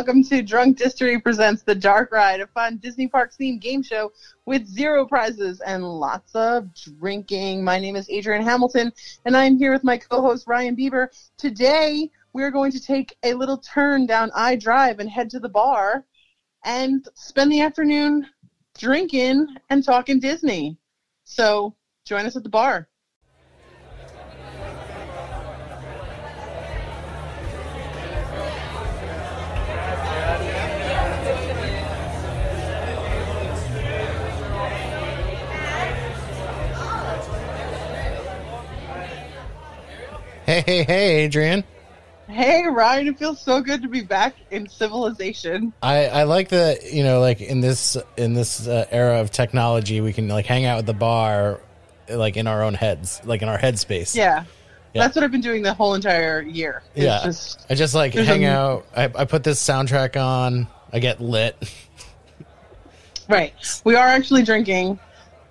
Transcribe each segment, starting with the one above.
Welcome to Drunk Distery Presents The Dark Ride, a fun Disney Parks themed game show with zero prizes and lots of drinking. My name is Adrienne Hamilton, and I'm here with my co host Ryan Bieber. Today, we're going to take a little turn down I Drive and head to the bar and spend the afternoon drinking and talking Disney. So, join us at the bar. Hey, hey, hey, Adrienne. Hey, Ryan, it feels so good to be back in civilization. I, I like that you know like in this in this uh, era of technology we can like hang out at the bar like in our own heads like in our headspace Yeah. Yeah. That's what I've been doing the whole entire year. It's yeah just I just like hang a- out I, I put this soundtrack on I get lit right. We are actually drinking,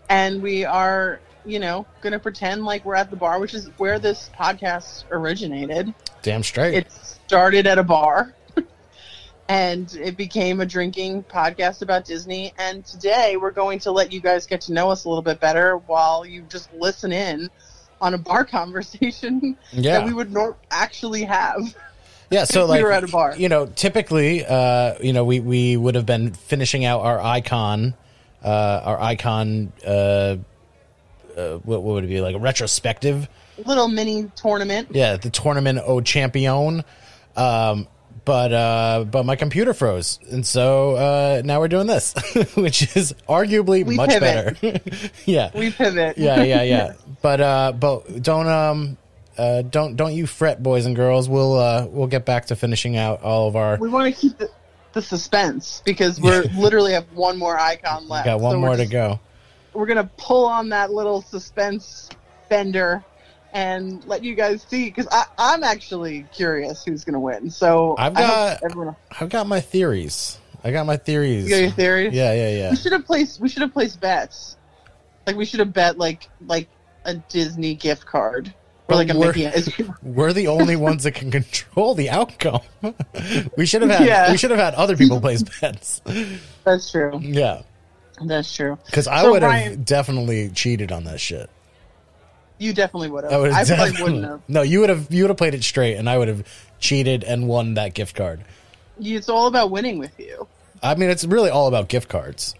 and we are, you know, going to pretend like we're at the bar, which is where this podcast originated. damn straight It started at a bar, and it became a drinking podcast about Disney. And today we're going to let you guys get to know us a little bit better while you just listen in on a bar conversation yeah that we would nor- actually have. yeah so like we were at a bar. you know typically uh you know we we would have been finishing out our icon uh our icon uh, uh what, what would it be like a retrospective Little mini tournament. Yeah, the tournament au champion. Um, but uh, but my computer froze, and so uh, now we're doing this, which is arguably We much pivot. better. yeah, We pivot. yeah, yeah, yeah. But uh, but don't um. Uh, don't don't you fret, boys and girls. We'll uh, we'll get back to finishing out all of our. we want to keep the, the suspense because we're literally have one more icon left. Got one So more to go. We're gonna pull on that little suspense bender and let you guys see because I'm actually curious who's gonna win. So I've got- everyone. I've got my theories. I got my theories. You got your theories? Yeah, yeah, yeah. We should have placed. We should have placed bets. Like we should have bet like like a Disney gift card or like a we're- Mickey. We're the only ones that can control the outcome. we should have had Yeah. we should have had other people place bets. That's true. Yeah, That's true. because I So, would have definitely cheated on that shit. You definitely would have. I would have probably definitely. wouldn't have. No, you would have. You would have played it straight, and I would have cheated and won that gift card. It's all about winning with you. I mean, it's really all about gift cards.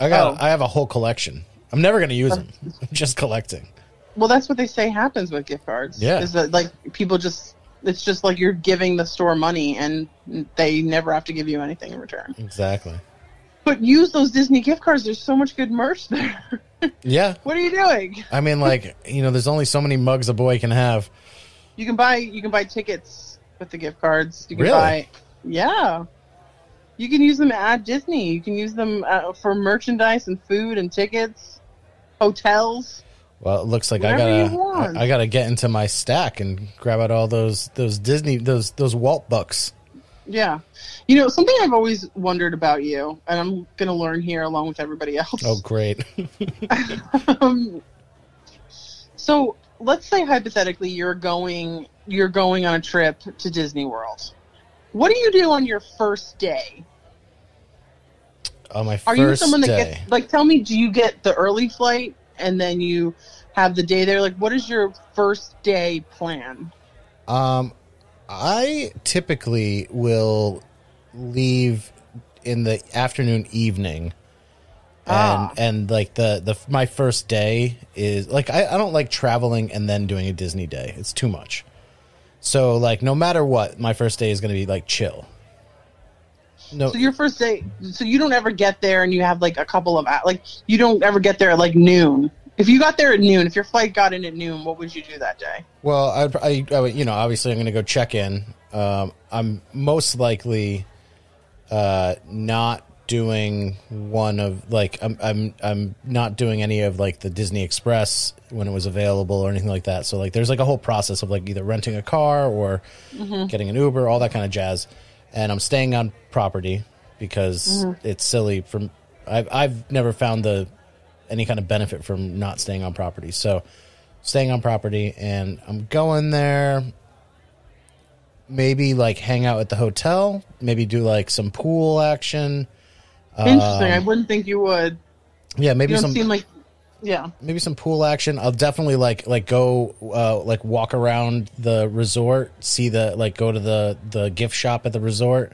I got. Oh. I have a whole collection. I'm never going to use them. I'm just collecting. Well, that's what they say happens with gift cards. Yeah. Is that like people just it's just like you're giving the store money and they never have to give you anything in return. Exactly. But use those Disney gift cards. There's so much good merch there. Yeah. what are you doing? I mean, like you know, there's only so many mugs a boy can have. You can buy you can buy tickets with the gift cards. You can Really? buy Yeah. You can use them at Disney. You can use them uh, for merchandise and food and tickets, hotels. Well, it looks like I gotta. I, I gotta get into my stack and grab out all those those Disney those those Walt bucks. Yeah. You know, something I've always wondered about you, and I'm going to learn here along with everybody else. Oh, great! um, so let's say hypothetically you're going you're going on a trip to Disney World. What do you do on your first day? On my Are you someone that day, gets like tell me do you get the early flight and then you have the day there like what is your first day plan? um, I typically will leave in the afternoon, evening, and Ah. and like the the my first day is like I, I don't like traveling and then doing a Disney day. It's too much. So like no matter what, my first day is going to be like chill. No, So your first day so you don't ever get there and you have like a couple of like you don't ever get there at like noon. If you got there at noon, if your flight got in at noon, what would you do that day? Well, I'd, I, I, would- you know, obviously, I'm going to go check in. Um, I'm most likely uh, not doing one of like I'm, I'm I'm not doing any of like the Disney Express when it was available or anything like that. So like, there's like a whole process of like either renting a car or getting an Uber, all that kind of jazz. And I'm staying on property because it's silly. From I've I've never found the any kind of benefit from not staying on property. So staying on property and I'm going there maybe like hang out at the hotel, maybe do like some pool action. Interesting. I wouldn't think you would. Yeah, maybe You some like. Yeah. maybe some pool action. I'll definitely like like go uh like walk around the resort, see the like go to the the gift shop at the resort.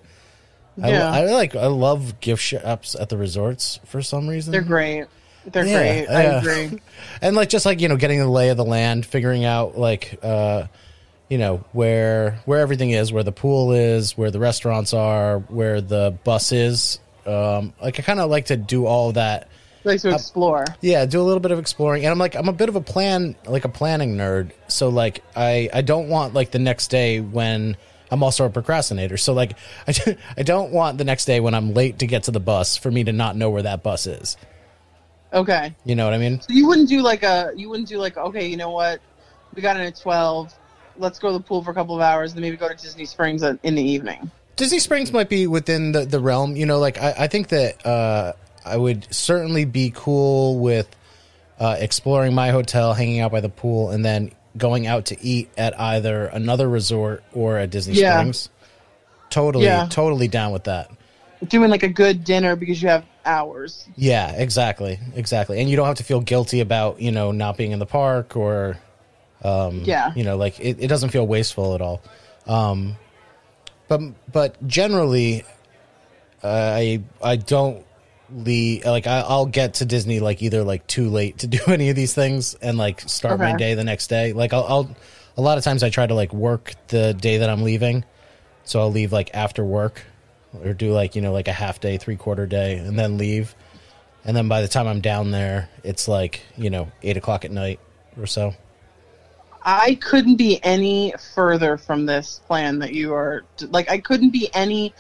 Yeah. I, I like I love gift shops at the resorts for some reason. They're great. They're Yeah, great. I agree. and like just like you know getting the lay of the land figuring out like uh you know where where everything is where the pool is where the restaurants are where the bus is. Um like i kind of like to do all that. Like to explore. yeah do a little bit of exploring. And i'm like i'm a bit of a plan like a planning nerd. So like i i don't want like the next day when i'm also a procrastinator. So like i, I don't want the next day when i'm late to get to the bus for me to not know where that bus is Okay. you know what i mean So you wouldn't do like a. You wouldn't do like okay. You know what? We got in at twelve. Let's go to the pool for a couple of hours, then maybe go to Disney Springs in the evening. Disney Springs might be within the, the realm. You know, like I, I think that uh, I would certainly be cool with uh, exploring my hotel, hanging out by the pool, and then going out to eat at either another resort or at Disney Yeah. Springs. Totally, Yeah. totally down with that. Doing like a good dinner because you have hours. Yeah, exactly, exactly. And you don't have to feel guilty about you know not being in the park or um, Yeah. you know like it, it doesn't feel wasteful at all um but but generally uh, i i don't leave like I, i'll get to disney like either like too late to do any of these things and like start my day the next day like I'll, I'll a lot of times i try to like work the day that i'm leaving so i'll leave like after work or do like you know like a half day three quarter day and then leave and then by the time i'm down there it's like you know eight o'clock at night or so I couldn't be any further from this plan that you are like. I couldn't be any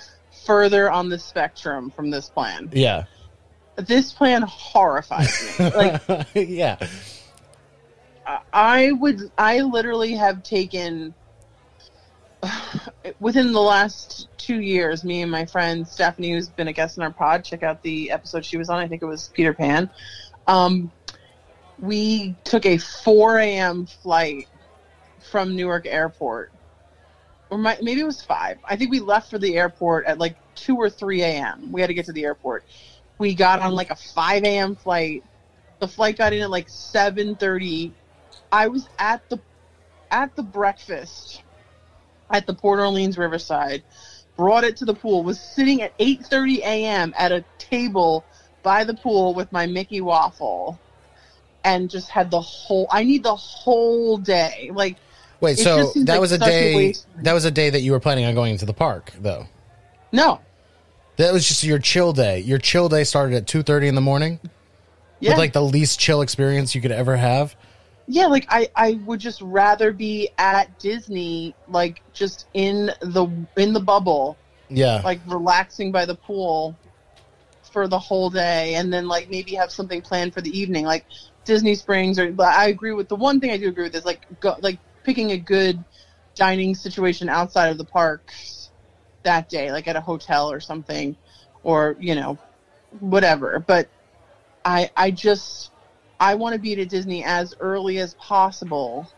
further on the spectrum from this plan. yeah This plan horrifies me. Like yeah. I would, I literally have taken within the last two years. Me and my friend Stephanie, who's been a guest in our pod, check out the episode she was on. I think it was Peter Pan. Um, we took a 4 a.m. flight from Newark Airport, or my, maybe it was five. I think we left for the airport at like two or 3 a.m. We had to get to the airport. We got on like a 5 a.m. flight. The flight got in at like 7:30 I was at the at the breakfast at the Port Orleans Riverside, brought it to the pool, was sitting at 8:30 a.m. at a table by the pool with my Mickey waffle and just had the whole I need the whole day. Like Wait, so that like was a such a day. that was a day that you were planning on going to the park, though. no. That was just your chill day. Your chill day started at two thirty in the morning, Yeah. with like the least chill experience you could ever have. Yeah, like I, I would just rather be at Disney, like just in the in the bubble, Yeah, like relaxing by the pool for the whole day and then like maybe have something planned for the evening. Like disney springs or but i agree with the one thing i do agree with is like go, like picking a good dining situation outside of the parks that day like at a hotel or something or you know whatever. But i i just i want to be at disney as early as possible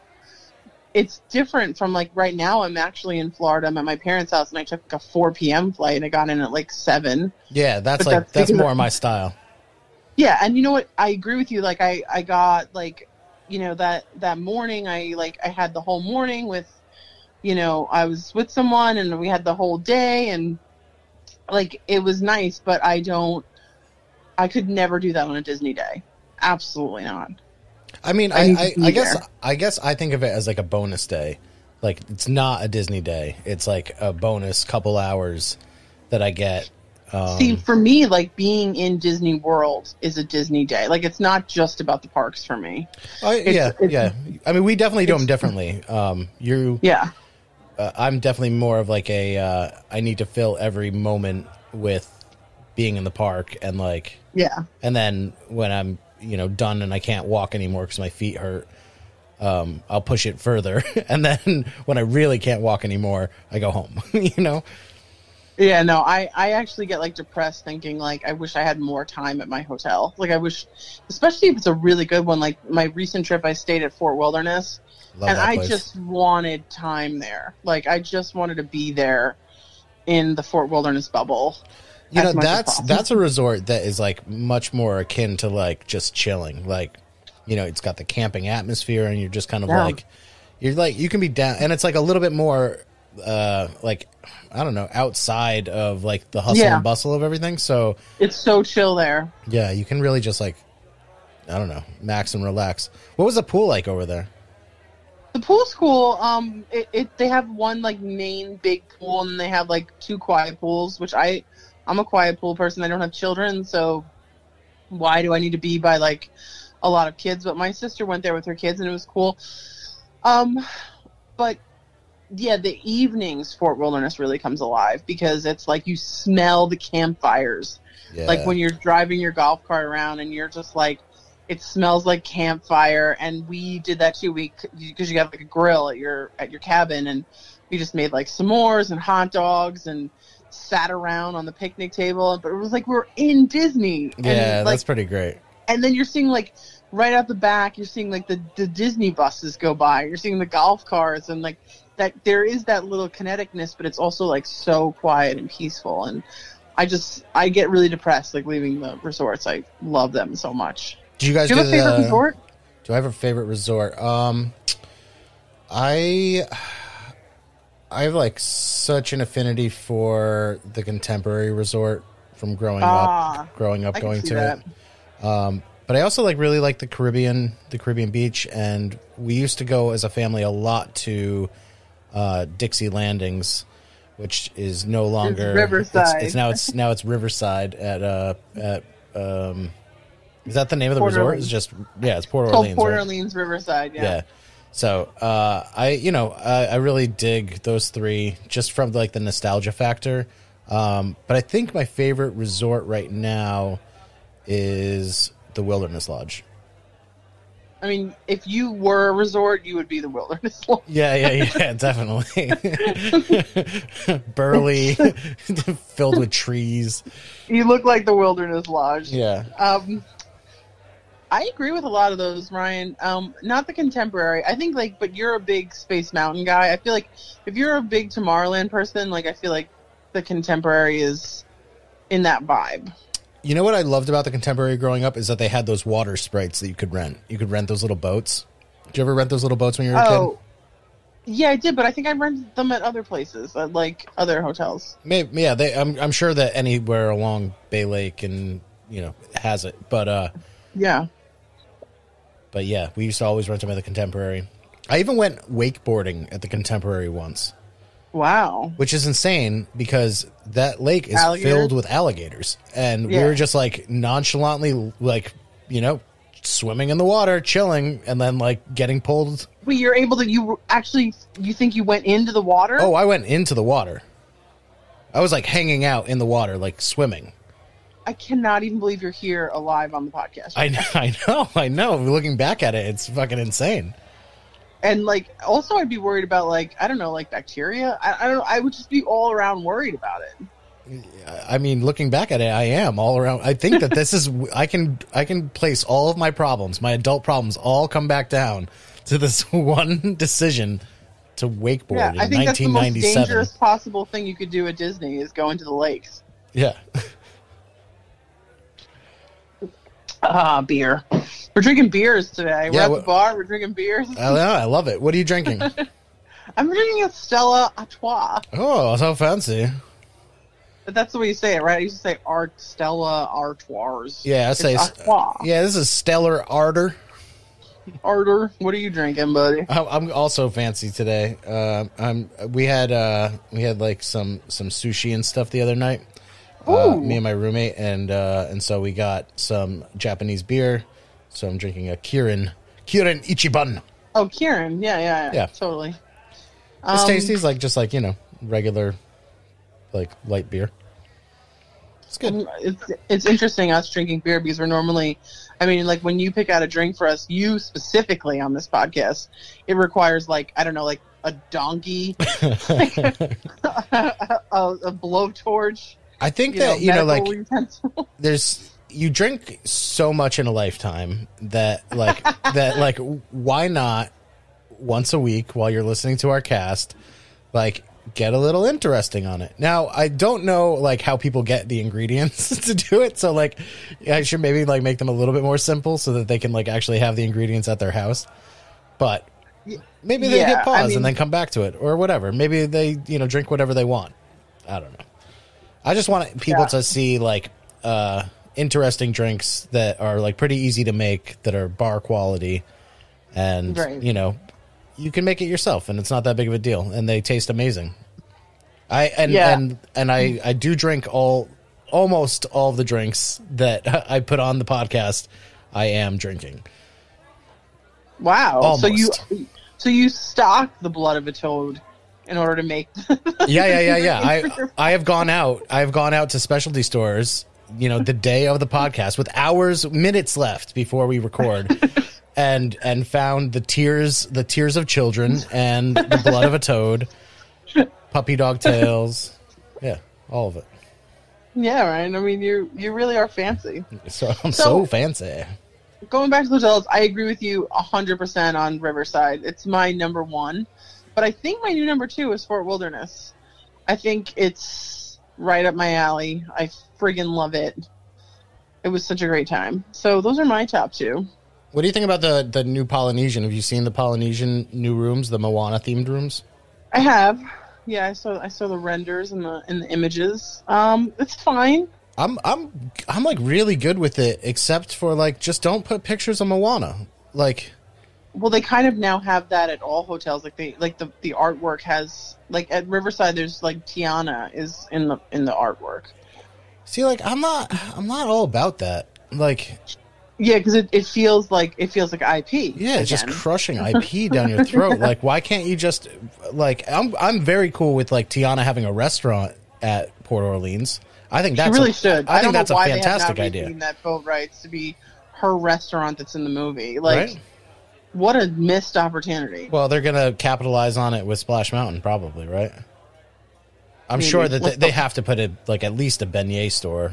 it's different from like right now i'm actually in florida i'm at my parents house and i took like a 4 p.m flight and i got in at like 7 yeah. That's But like that's that's more my style. yeah and you know what i agree with you like i i got like you know that that morning i like i had the whole morning with you know i was with someone and we had the whole day and like it was nice but i don't i could never do that on a disney day absolutely not I mean, I I I, I guess. I guess I think of it as like a bonus day. Like it's not a Disney day. It's like a bonus couple hours that I get. Um, See, for me, like being in Disney World is a Disney day. Like it's not just about the parks for me. I, yeah, it's- yeah. I mean, we definitely do them differently. Um, you Yeah, uh, I'm definitely more of like a uh, I need to fill every moment with being in the park and like yeah, and then when I'm you know done and I can't walk anymore because my feet hurt um, I'll push it further and then when I really can't walk anymore I go home you know Yeah, no, I, I actually get like depressed thinking like I wish I had more time at my hotel. Like I wish, especially if it's a really good one. Like my recent trip, I stayed at Fort Wilderness, Love and I just wanted time there. Like I just wanted to be there in the Fort Wilderness bubble. You know as much as that's that's a resort that is like much more akin to like just chilling like you know it's got the camping atmosphere and you're just kind of Yeah. like you're like you can be down and it's like a little bit more uh like i don't know outside of like the hustle Yeah. and bustle of everything so It's so chill there. yeah you can really just like i don't know max and relax what was the pool like over there The pool's cool. Um, it, it they have one like main big pool, and they have like two quiet pools. Which I, I'm a quiet pool person. I don't have children, so why do I need to be by like a lot of kids? But my sister went there with her kids, and it was cool. Um, but yeah, the evenings Fort Wilderness really comes alive because it's like you smell the campfires yeah like when you're driving your golf cart around and you're just like it smells like campfire and we did that too we because you have like a grill at your at your cabin and we just made like s'mores and hot dogs and sat around on the picnic table but it was like we're in disney. And yeah like that's pretty great. and then you're seeing like right out the back you're seeing like the, the disney buses go by. You're seeing the golf cars and like that there is that little kineticness but it's also like so quiet and peaceful. And i just i get really depressed like leaving the resorts. I love them so much. Do you guys do you have a the- favorite resort? Do I have a favorite resort? Um, I I have like such an affinity for the contemporary resort from growing Ah, up, growing up I going to that. it. Um, but I also like really like the Caribbean, the Caribbean beach, and we used to go as a family a lot to uh, Dixie Landings, which is no longer Riverside. It's, it's now it's now it's Riverside at uh at um. Is that the name of the Port resort? Orleans. It's just yeah, it's Port It's called Orleans. Port right? Orleans Riverside. Yeah. yeah. So uh, I, you know, I, I really dig those three just from like the nostalgia factor. Um, but I think my favorite resort right now is the Wilderness Lodge. I mean, if you were a resort, you would be the Wilderness Lodge. Yeah, yeah, yeah, definitely. Burly, filled with trees. You look like the Wilderness Lodge. Yeah. Um, I agree with a lot of those, Ryan. Um, not the contemporary. I think like, but you're a big Space Mountain guy. I feel like if you're a big Tomorrowland person, like I feel like the contemporary is in that vibe. You know what I loved about the contemporary growing up is that they had those water sprites that you could rent. You could rent those little boats. Did you ever rent those little boats when you were a kid? Oh, yeah, I did, but I think I rented them at other places, at like other hotels. Maybe, yeah, they, I'm I'm sure that anywhere along Bay Lake and you know has it, but uh, Yeah. But yeah, we used to always rent them at the Contemporary. I even went wakeboarding at the Contemporary once, Wow. which is insane because that lake is Alligators? filled with alligators, and we were just like nonchalantly like you know swimming in the water, chilling, and then like getting pulled. Wait, you're able to? You actually? You think you went into the water? Oh, I went into the water. I was like hanging out in the water, like swimming. I cannot even believe you're here alive on the podcast. I know, I know, I know. Looking back at it, it's fucking insane. and like, also, I'd be worried about like I don't know, like bacteria. I, I don't. know. I would just be all around worried about it. I mean, looking back at it, I am all around. I think that this is I can I can place all of my problems, my adult problems, all come back down to this one decision to wakeboard Yeah, in I think that's the most dangerous possible thing you could do at Disney is go into the lakes. Yeah, Ah, beer. We're drinking beers today. We're Yeah, at wha- the bar. We're drinking beers. I, know, I love it. What are you drinking? I'm drinking a Stella Artois. oh, so fancy. But that's the way you say it, right? I used to say Art Stella Artois. Yeah, I say. Artois. Yeah, this is Stellar Ardor. Arter, what are you drinking, buddy? I- I'm also fancy today. Uh, I'm. We had uh, we had like some some sushi and stuff the other night. Uh, me and my roommate, and uh, and so we got some Japanese beer. So I'm drinking a Kirin Kirin Ichiban. Oh, Kieran. Yeah, yeah, yeah. Yeah. Totally. It's Um, tasty. It's like just like you know regular, like light beer. It's good. It's it's interesting us drinking beer because we're normally, I mean, like when you pick out a drink for us, you specifically on this podcast, it requires like I don't know, like a donkey, a, a blowtorch, I think you that know, you know, like utensil. there's you drink so much in a lifetime that like that like why not once a week while you're listening to our cast like get a little interesting on it? Now i don't know like how people get the ingredients to do it. So like i should maybe like make them a little bit more simple so that they can like actually have the ingredients at their house. But maybe they Yeah, hit I pause mean- and then come back to it or whatever. Maybe they you know drink whatever they want. I don't know I just want people Yeah. to see like uh, interesting drinks that are like pretty easy to make, that are bar quality, and Right. you know, you can make it yourself, and it's not that big of a deal, and they taste amazing. I and Yeah. and and I I do drink all almost all the drinks that I put on the podcast. I am drinking. Wow. So you so you stock the blood of a toad in order to make Yeah, yeah, yeah, yeah. I I have gone out. I have gone out to specialty stores. You know, the day of the podcast with hours, minutes left before we record, and and found the tears, the tears of children, and the blood of a toad, puppy dog tails. Yeah, all of it. Yeah, right. I mean you you really are fancy. So I'm so, So- fancy. Going back to the hotels, I agree with you hundred percent on Riverside. It's my number one. But I think my new number two is Fort Wilderness. I think it's right up my alley. I friggin' love it. It was such a great time. So those are my top two. What do you think about the the new Polynesian? Have you seen the Polynesian new rooms, the Moana themed rooms? I have. Yeah, I saw I saw the renders and the and the images. Um, it's fine. I'm I'm I'm like really good with it, except for like just don't put pictures of Moana. Like Well, they kind of now have that at all hotels. Like they like the the artwork has like at Riverside. There's like Tiana is in the in the artwork. See, like I'm not, I'm not all about that. Like, Yeah, because it, it feels like it feels like IP. yeah, it's just crushing IP down your throat. Like, why can't you just like? I'm, I'm very cool with like Tiana having a restaurant at Port Orleans. I think She that's really a, should. I, think don't that's a why fantastic they have not idea. That boat rights to be her restaurant that's in the movie. Like, Right? What a missed opportunity. Well, they're gonna capitalize on it with Splash Mountain, probably, right? I'm Maybe. sure that they, they have to put it like at least a beignet store.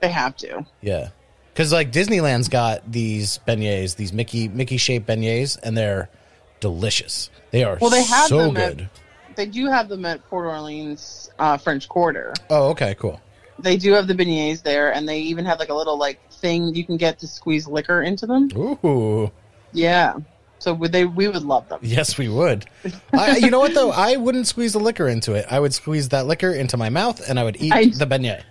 They have to. Yeah, because like Disneyland's got these beignets, these Mickey Mickey shaped beignets, and they're delicious. They are Well, they have so them at- good. They do have them at Port Orleans uh, French Quarter. oh, okay, cool. They do have the beignets there, and they even have like a little like thing you can get to squeeze liquor into them. Ooh, Yeah. So would they? We would love them. yes, we would. I, you know what though? I wouldn't squeeze the liquor into it. I would squeeze that liquor into my mouth, and I would eat I- the beignet.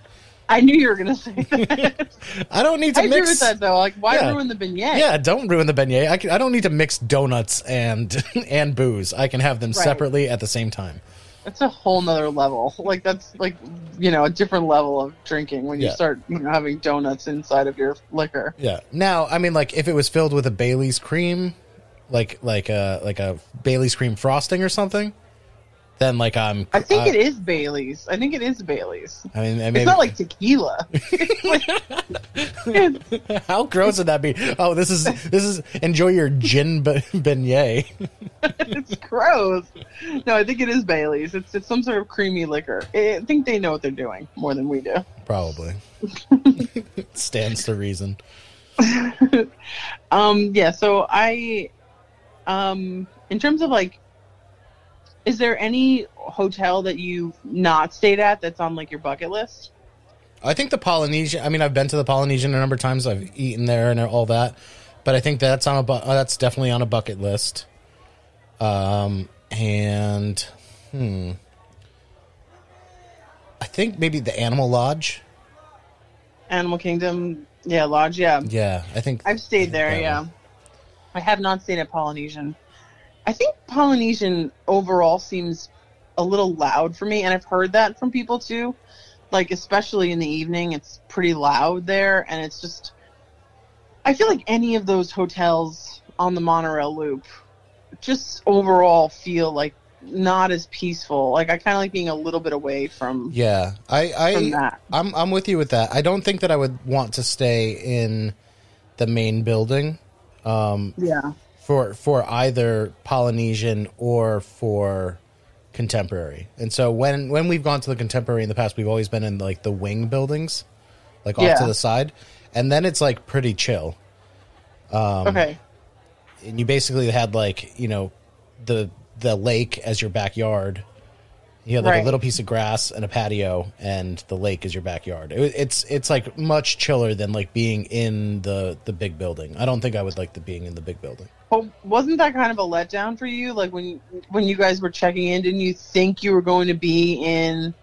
I knew you were gonna say that. I don't need to I agree mix. with that though. Like, why Yeah. ruin the beignet? Yeah, don't ruin the beignet. I, can, I don't need to mix donuts and and booze. I can have them Right. separately at the same time. That's a whole nother level. Like that's like you know a different level of drinking when you Yeah. start you know, having donuts inside of your liquor. Yeah. Now, I mean, like if it was filled with a Bailey's cream, like like a like a Bailey's cream frosting or something, then like I'm. I think uh, it is Bailey's. I think it is Bailey's. I mean, maybe, It's not like tequila. How gross would that be? Oh, this is this is enjoy your gin be- beignet. it's gross. No, I think it is Bailey's. It's it's some sort of creamy liquor. I I think they know what they're doing more than we do. Probably stands to reason. Um, yeah. So I, um, in terms of like, is there any hotel that you've not stayed at that's on like your bucket list? I think the Polynesian. I mean, I've been to the Polynesian a number of times. I've eaten there and all that, but I think that's on a bu- uh, that's definitely on a bucket list. Um, and hmm, I think maybe the Animal Lodge. Animal Kingdom, yeah, Lodge, yeah. Yeah, I think I've stayed there, that yeah. one. I have not stayed at Polynesian. I think Polynesian overall seems a little loud for me, and I've heard that from people too. Like, especially in the evening, it's pretty loud there, and it's just. I feel like any of those hotels on the monorail loop just overall feel like not as peaceful. Like I kind of like being a little bit away from Yeah, I, from I, that. I'm, I'm with you with that. I don't think that I would want to stay in the main building Um, Yeah. For for either Polynesian or for contemporary. And so when when we've gone to the contemporary in the past, we've always been in like the wing buildings, like off Yeah. to the side, and then it's like pretty chill. Um, okay. and you basically had like you know the the lake as your backyard. You had like Right. a little piece of grass and a patio, and the lake is your backyard. It, it's it's like much chiller than like being in the the big building. I don't think I would like the being in the big building. But wasn't that kind of a letdown for you? Like when when you guys were checking in, didn't you think you were going to be in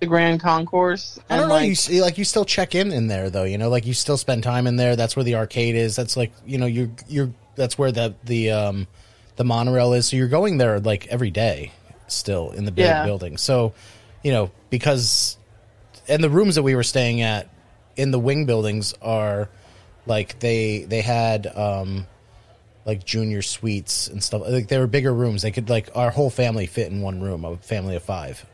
the Grand Concourse? I don't know. Like, you see, like you still check in in there though. You know, like you still spend time in there. That's where the arcade is. That's like you know you you're that's where the the um the monorail is. So you're going there like every day still in the big Yeah. building. So you know because and the rooms that we were staying at in the wing buildings are like they they had um like junior suites and stuff like they were bigger rooms they could like our whole family fit in one room a family of five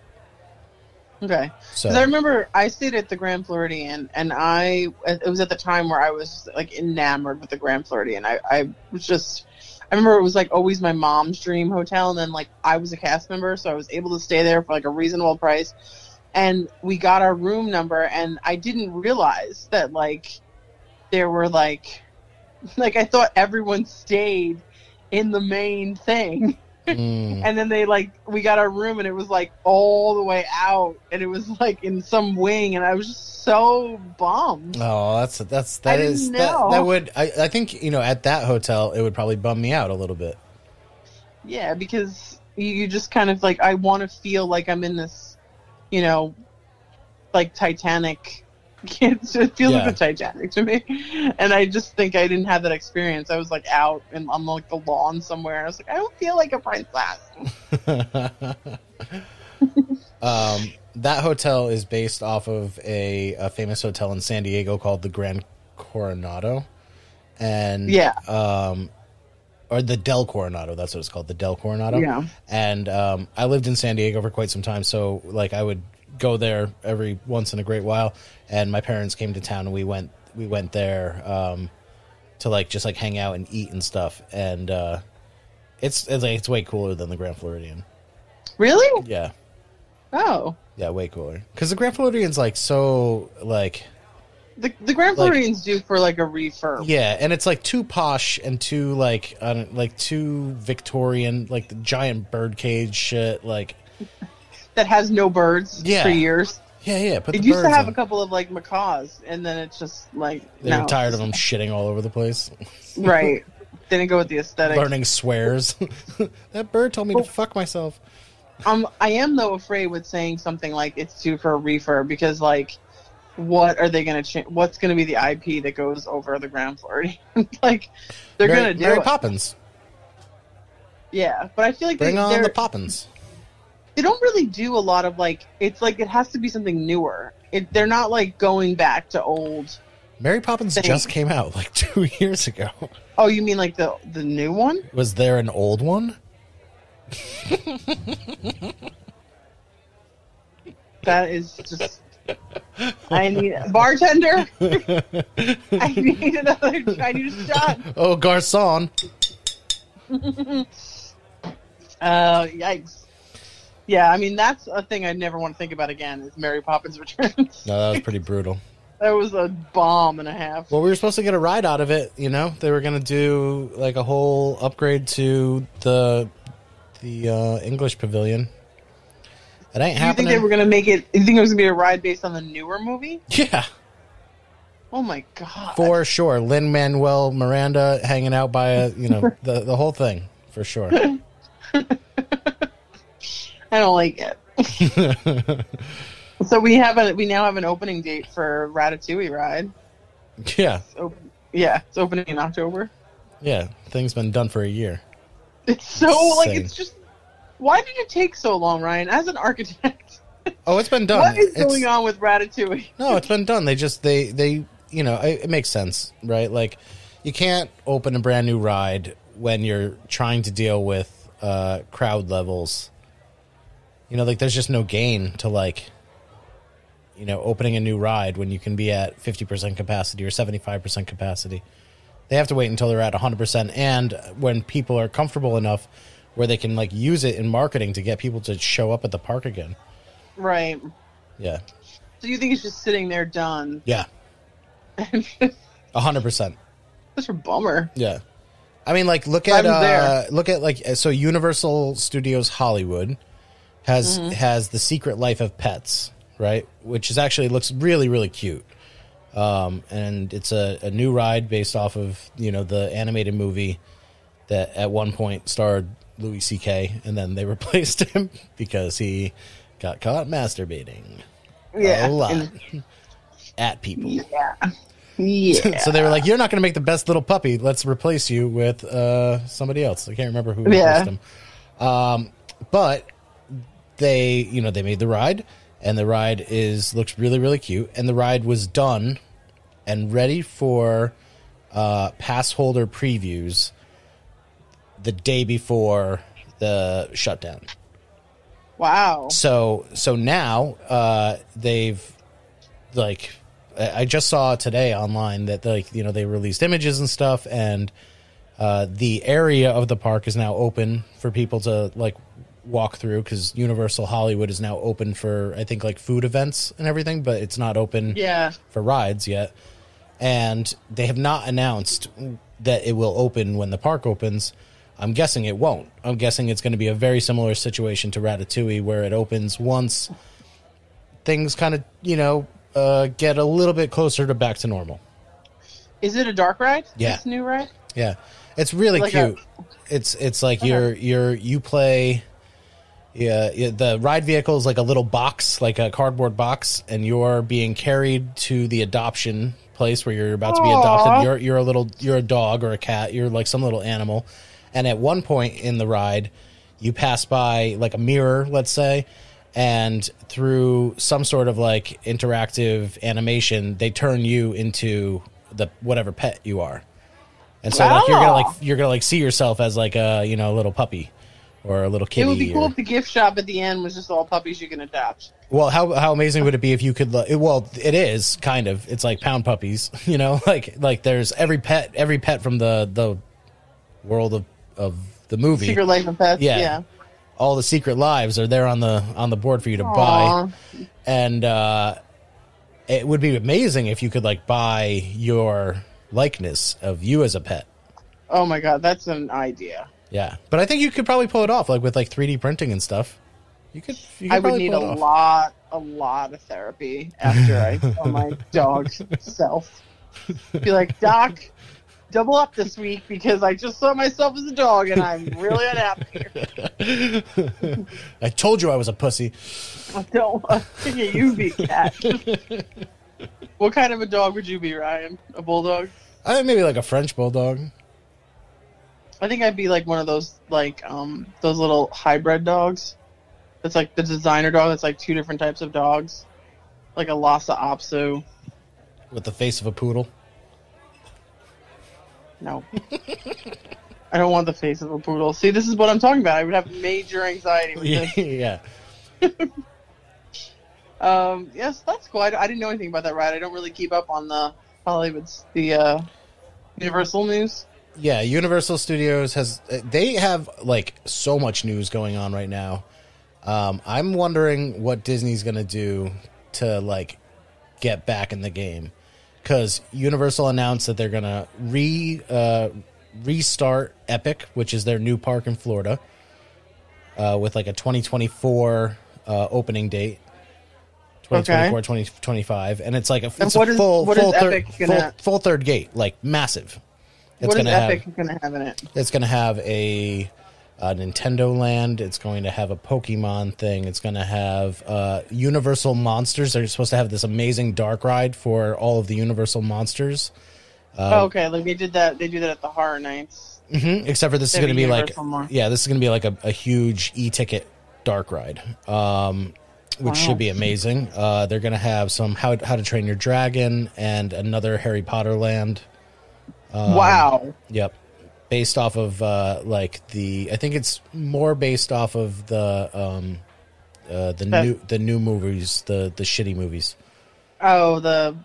okay. so I remember I stayed at the Grand Floridian, and I it was at the time where I was like enamored with the Grand Floridian. I I was just I remember it was like always my mom's dream hotel, and then like I was a cast member, so I was able to stay there for like a reasonable price. And we got our room number, and I didn't realize that like there were like like I thought everyone stayed in the main thing. mm. And then they like we got our room and it was like all the way out and it was like in some wing and I was just so bummed. Oh, that's that's that is that, that would I, I think you know at that hotel it would probably bum me out a little bit. Yeah, because you, you just kind of like I want to feel like I'm in this, you know, like Titanic. It's, it feels Yeah. like the Titanic to me, and I just think I didn't have that experience. I was like out and on like the lawn somewhere. I was like, I don't feel like a princess. um, that hotel is based off of a, a famous hotel in San Diego called the Grand Coronado, and Yeah. um, or the Del Coronado. That's what it's called, the Del Coronado. Yeah. And um, I lived in San Diego for quite some time, so like I would go there every once in a great while. And my parents came to town, and we went we went there um, to like just like hang out and eat and stuff. And uh, it's it's like it's way cooler than the Grand Floridian. Really? Yeah, Oh, yeah, way cooler. Because the Grand Floridian's like so like the the Grand Like- Floridian's due for like a refurb. yeah, and it's like too posh and too like don't, like too Victorian, like the giant birdcage shit. Like that has no birds Yeah. for years. yeah, yeah. Put It used to have in. a couple of like macaws, and then it's just like They no. tired of them shitting all over the place, right? Didn't go with the aesthetic. learning swears. that bird told me to fuck myself. Um, I am though afraid with saying something like it's due for a refurb because like, what are they going to change? What's going to be the IP that goes over the ground floor? like, they're Mary, to do Mary it. Poppins. Yeah, but I feel like Bring they, on they're- the Poppins. They don't really do a lot of like. It's like it has to be something newer. It, they're not like going back to old. Mary Poppins Thanks. just came out like two years ago. Oh, you mean like the the new one? Was there an old one? That is just. I need bartender. I need another. I need a shot. Oh, Garcon. Uh, yikes. Yeah, I mean that's a thing I'd never want to think about again. Is Mary Poppins Returns? No, that was pretty brutal. that was a bomb and a half. Well, we were supposed to get a ride out of it. You know, they were going to do like a whole upgrade to the the uh, English Pavilion. It ain't Do you think they were gonna make it? You think it was gonna be a ride based on the newer movie? yeah, Oh my god! for sure. Lin Manuel Miranda hanging out by a you know the the whole thing for sure. I don't like it. so we have a we now have an opening date for Ratatouille ride. yeah, It's open, yeah, it's opening in October. yeah. Thing's been done for a year. It's so like it's just. Why did it take so long, Ryan? As an architect, Oh, it's been done. what is It's- going on with Ratatouille? No, it's been done. They just they they you know it, it makes sense, right? Like you can't open a brand new ride when you're trying to deal with uh, crowd levels You know, like there's just no gain to like you know, opening a new ride when you can be at 50% capacity or 75% capacity. They have to wait until they're at 100% and when people are comfortable enough where they can like use it in marketing to get people to show up at the park again. Right. Yeah. So you think it's just sitting there done? Yeah. A hundred percent. That's a bummer. Yeah. I mean, like, look at uh, look at like so Universal Studios Hollywood has Mm-hmm. has the Secret Life of Pets, right? Which is actually looks really really cute. Um, and it's a, a new ride based off of you know the animated movie that at one point starred Louis C.K. and then they replaced him because he got caught masturbating Yeah. a lot at people. yeah. Yeah. So they were like, "You're not going to make the best little puppy. Let's replace you with uh, somebody else." I can't remember who Yeah. replaced him. Um, but they, you know, they made the ride, and the ride is looks really, really cute. And the ride was done and ready for uh, pass holder previews the day before the shutdown. wow. So so now uh, they've like I just saw today online that like you know they released images and stuff and uh, the area of the park is now open for people to like walk through because Universal Hollywood is now open for I think like food events and everything, but it's not open Yeah. for rides yet. And they have not announced that it will open when the park opens. I'm guessing it won't. I'm guessing it's going to be a very similar situation to Ratatouille, where it opens once things kind of, you know, uh, get a little bit closer to back to normal. Is it a dark ride? Yeah. This new ride? Yeah, it's really Like a- cute. it's it's like you're you're you play. Yeah, yeah, the ride vehicle is like a little box, like a cardboard box, and you're being carried to the adoption place where you're about to be Aw. adopted. You're you're a little you're a dog or a cat. You're like some little animal, and at one point in the ride, you pass by like a mirror, let's say, and through some sort of like interactive animation, they turn you into the whatever pet you are. And so like you're gonna like you're gonna like see yourself as like a you know a little puppy or a little kitty. It would be cool or- if the gift shop at the end was just all puppies you can adopt. well, how how amazing would it be if you could? Well, it is kind of. It's like pound puppies, you know. Like like there's every pet every pet from the the world of of the movie. Secret Life of Pets. Yeah. Yeah. All the secret lives are there on the on the board for you to Aw. buy, and uh, it would be amazing if you could like buy your likeness of you as a pet. Oh my god, that's an idea. Yeah, but I think you could probably pull it off, like with like 3D printing and stuff. You could. You could I would need a off. lot, a lot of therapy after I saw my dog's self. Be like, Doc, double up this week because I just saw myself as a dog and I'm really unhappy. I told you I was a pussy. I don't want to you be cat. what kind of a dog would you be, Ryan? A bulldog? I think maybe like a French bulldog. I think I'd be like one of those like um those little hybrid dogs. That's like the designer dog. That's like two different types of dogs, like a Lhasa Apso. with the face of a poodle. No, I don't want the face of a poodle. See, this is what I'm talking about. I would have major anxiety with this. yeah. Um, yes, that's cool. I, I didn't know anything about that ride. I don't really keep up on the Hollywood's the uh, Universal news. Yeah, Universal Studios has they have like so much news going on right now. Um, I'm wondering what Disney's gonna do to like get back in the game because Universal announced that they're gonna re uh, restart Epic, which is their new park in Florida, uh, with like a 2024 uh, opening date. 2024, 2025, and it's like a, it's a full, is full, third, gonna- full, full third gate, like massive. It's what is gonna have- Epic going to have in it? it's going to have a, a Nintendo Land. It's going to have a Pokemon thing. It's going to have uh, Universal Monsters. They're supposed to have this amazing dark ride for all of the Universal Monsters. Um, oh, okay, like they did that. They do that at the Horror Nights. Mhm, Except for this is going to be like, more. yeah, this is going to be like a, a huge e-ticket dark ride, um, which Wow. should be amazing. Uh, they're going to have some how How to Train Your Dragon and another Harry Potter land. Um, wow. Yep. Based off of uh like the I think it's more based off of the um uh, the new the new movies, the the shitty movies. Oh, the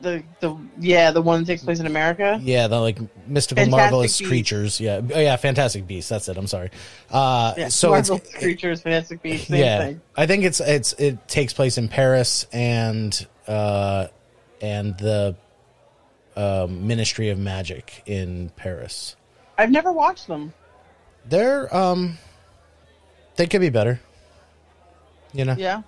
the the yeah, the one that takes place in America. Yeah, the like mystical, Fantastic marvelous Beasts. creatures. Yeah, oh, yeah, Fantastic Beasts. That's it. I'm sorry. Uh, Yeah, so it's creatures, fantastic beasts, same yeah, thing. I think it's it's it takes place in Paris and uh, and the um, Ministry of Magic in Paris. I've never watched them. They're um, they could be better. You know, Yeah.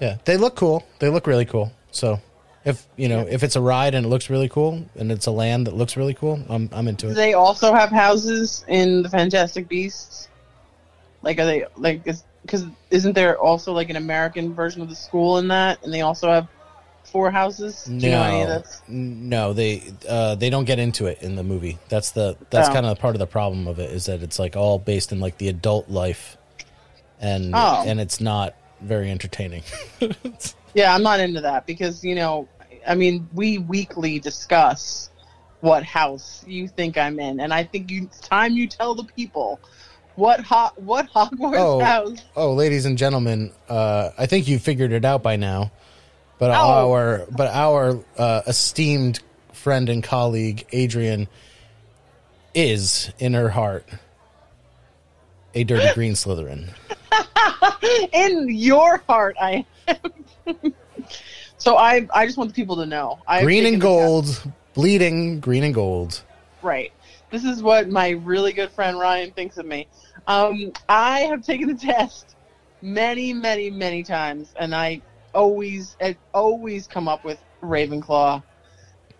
Yeah, they look cool. They look really cool. So, if you know, if it's a ride and it looks really cool, and it's a land that looks really cool, I'm I'm into Do it. they also have houses in the Fantastic Beasts? Like, are they like? Because isn't there also like an American version of the school in that, and they also have four houses? Do you know any of No, no, they uh, they don't get into it in the movie. That's the that's Oh. kind of part of the problem of it is that it's like all based in like the adult life, and Oh. and it's not very entertaining. Yeah, I'm not into that because you know, I mean, we weekly discuss what house you think I'm in, and I think you, it's time you tell the people what ho- what Hogwarts Oh. house. oh, ladies and gentlemen, uh, I think you figured it out by now, but Oh. our but our uh, esteemed friend and colleague Adrian is in her heart a dirty green Slytherin. in your heart, I am. so I I just want the people to know. I've green and gold, bleeding green and gold. Right. This is what my really good friend Ryan thinks of me. Um, I have taken the test many, many, many times, and I always, I always come up with Ravenclaw.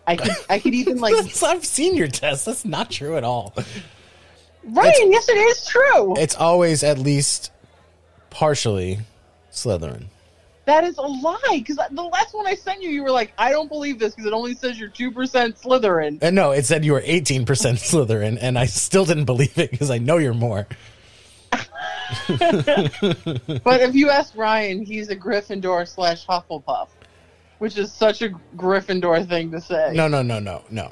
I could, I could even like I've seen your test. That's not true at all. Ryan. Yes, it is true. It's always at least partially Slytherin. That is a lie. Because the last one I sent you, you were like, I don't believe this because it only says you're two percent Slytherin. And no, it said you were 18% Slytherin, and I still didn't believe it because I know you're more. But if you ask Ryan, he's a Gryffindor slash Hufflepuff, which is such a Gryffindor thing to say. No, no, no, no, no.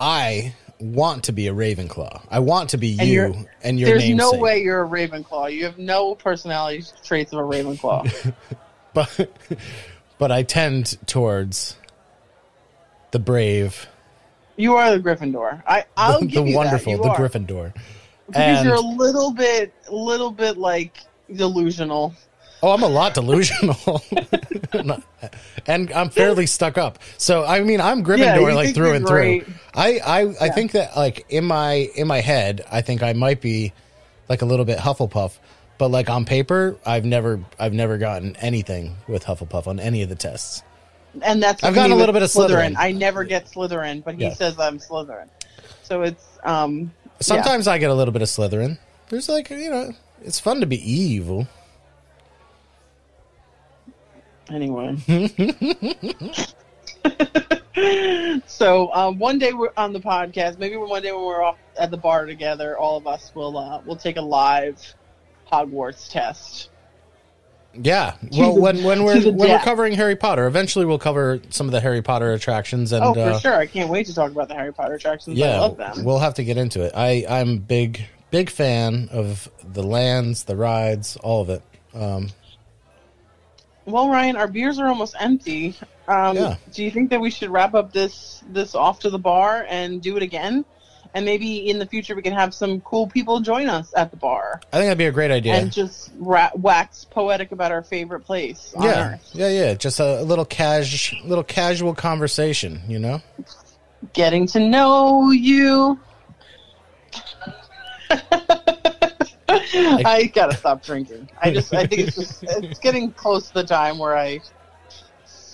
I want to be a Ravenclaw. I want to be And you and your There's namesake. no way you're a Ravenclaw. You have no personality traits of a Ravenclaw. But, but I tend towards the brave, you are the Gryffindor. I, I'll the, give you wonderful, that. You the are. Gryffindor. Because And- you're a little bit, a little bit like delusional. Oh, I'm a lot delusional, and I'm fairly stuck up. So I mean, I'm Yeah, Gryffindor you like through and great. through. I I, I think that like in my in my head, I think I might be like a little bit Hufflepuff, but like on paper, I've never I've never gotten anything with Hufflepuff on any of the tests. And that's I've gotten a little bit of Slytherin. I never get Slytherin, but he Yeah. says I'm Slytherin. So it's um. Yeah. Sometimes I get a little bit of Slytherin. There's like you know, it's fun to be evil. Anyway. so um, one day we're on the podcast. Maybe one day when we're off at the bar together, all of us will uh, will take a live Hogwarts test. Yeah. Well, when when we're when we're covering Harry Potter, eventually we'll cover some of the Harry Potter attractions and oh, for uh, sure! I can't wait to talk about the Harry Potter attractions. I yeah, love them. we'll have to get into it. I I'm big big fan of the lands, the rides, all of it. Um, Well, Ryan, our beers are almost empty. Um, Yeah. Do you think that we should wrap up this this off to the bar and do it again? And maybe in the future we can have some cool people join us at the bar I think that'd be a great idea. and just ra- wax poetic about our favorite place on yeah, Earth. yeah, yeah. Just a, little cash, little casual conversation. You know. Getting to know you. I gotta stop drinking. I just, I think it's just, it's getting close to the time where I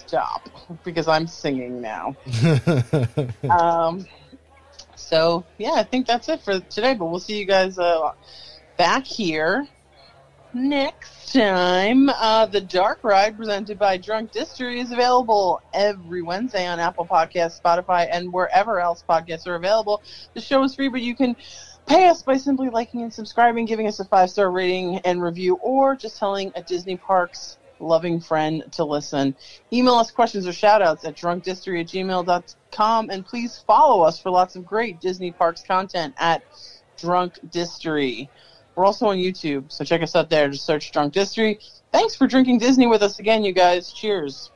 stop because I'm singing now. um, so yeah, I think that's it for today. But we'll see you guys uh, back here next time. Uh, the Dark Ride, presented by Drunk Distillery, is available every Wednesday on Apple Podcasts, Spotify, and wherever else podcasts are available. The show is free, but you can pay us by simply liking and subscribing, giving us a five star rating and review, or just telling a Disney Parks loving friend to listen. Email us questions or shout outs at drunkdistillery at gmail.com and please follow us for lots of great Disney Parks content at Drunk Distillery. We're also on YouTube, so check us out there. Just search Drunk History. Thanks for drinking Disney with us again, you guys. Cheers.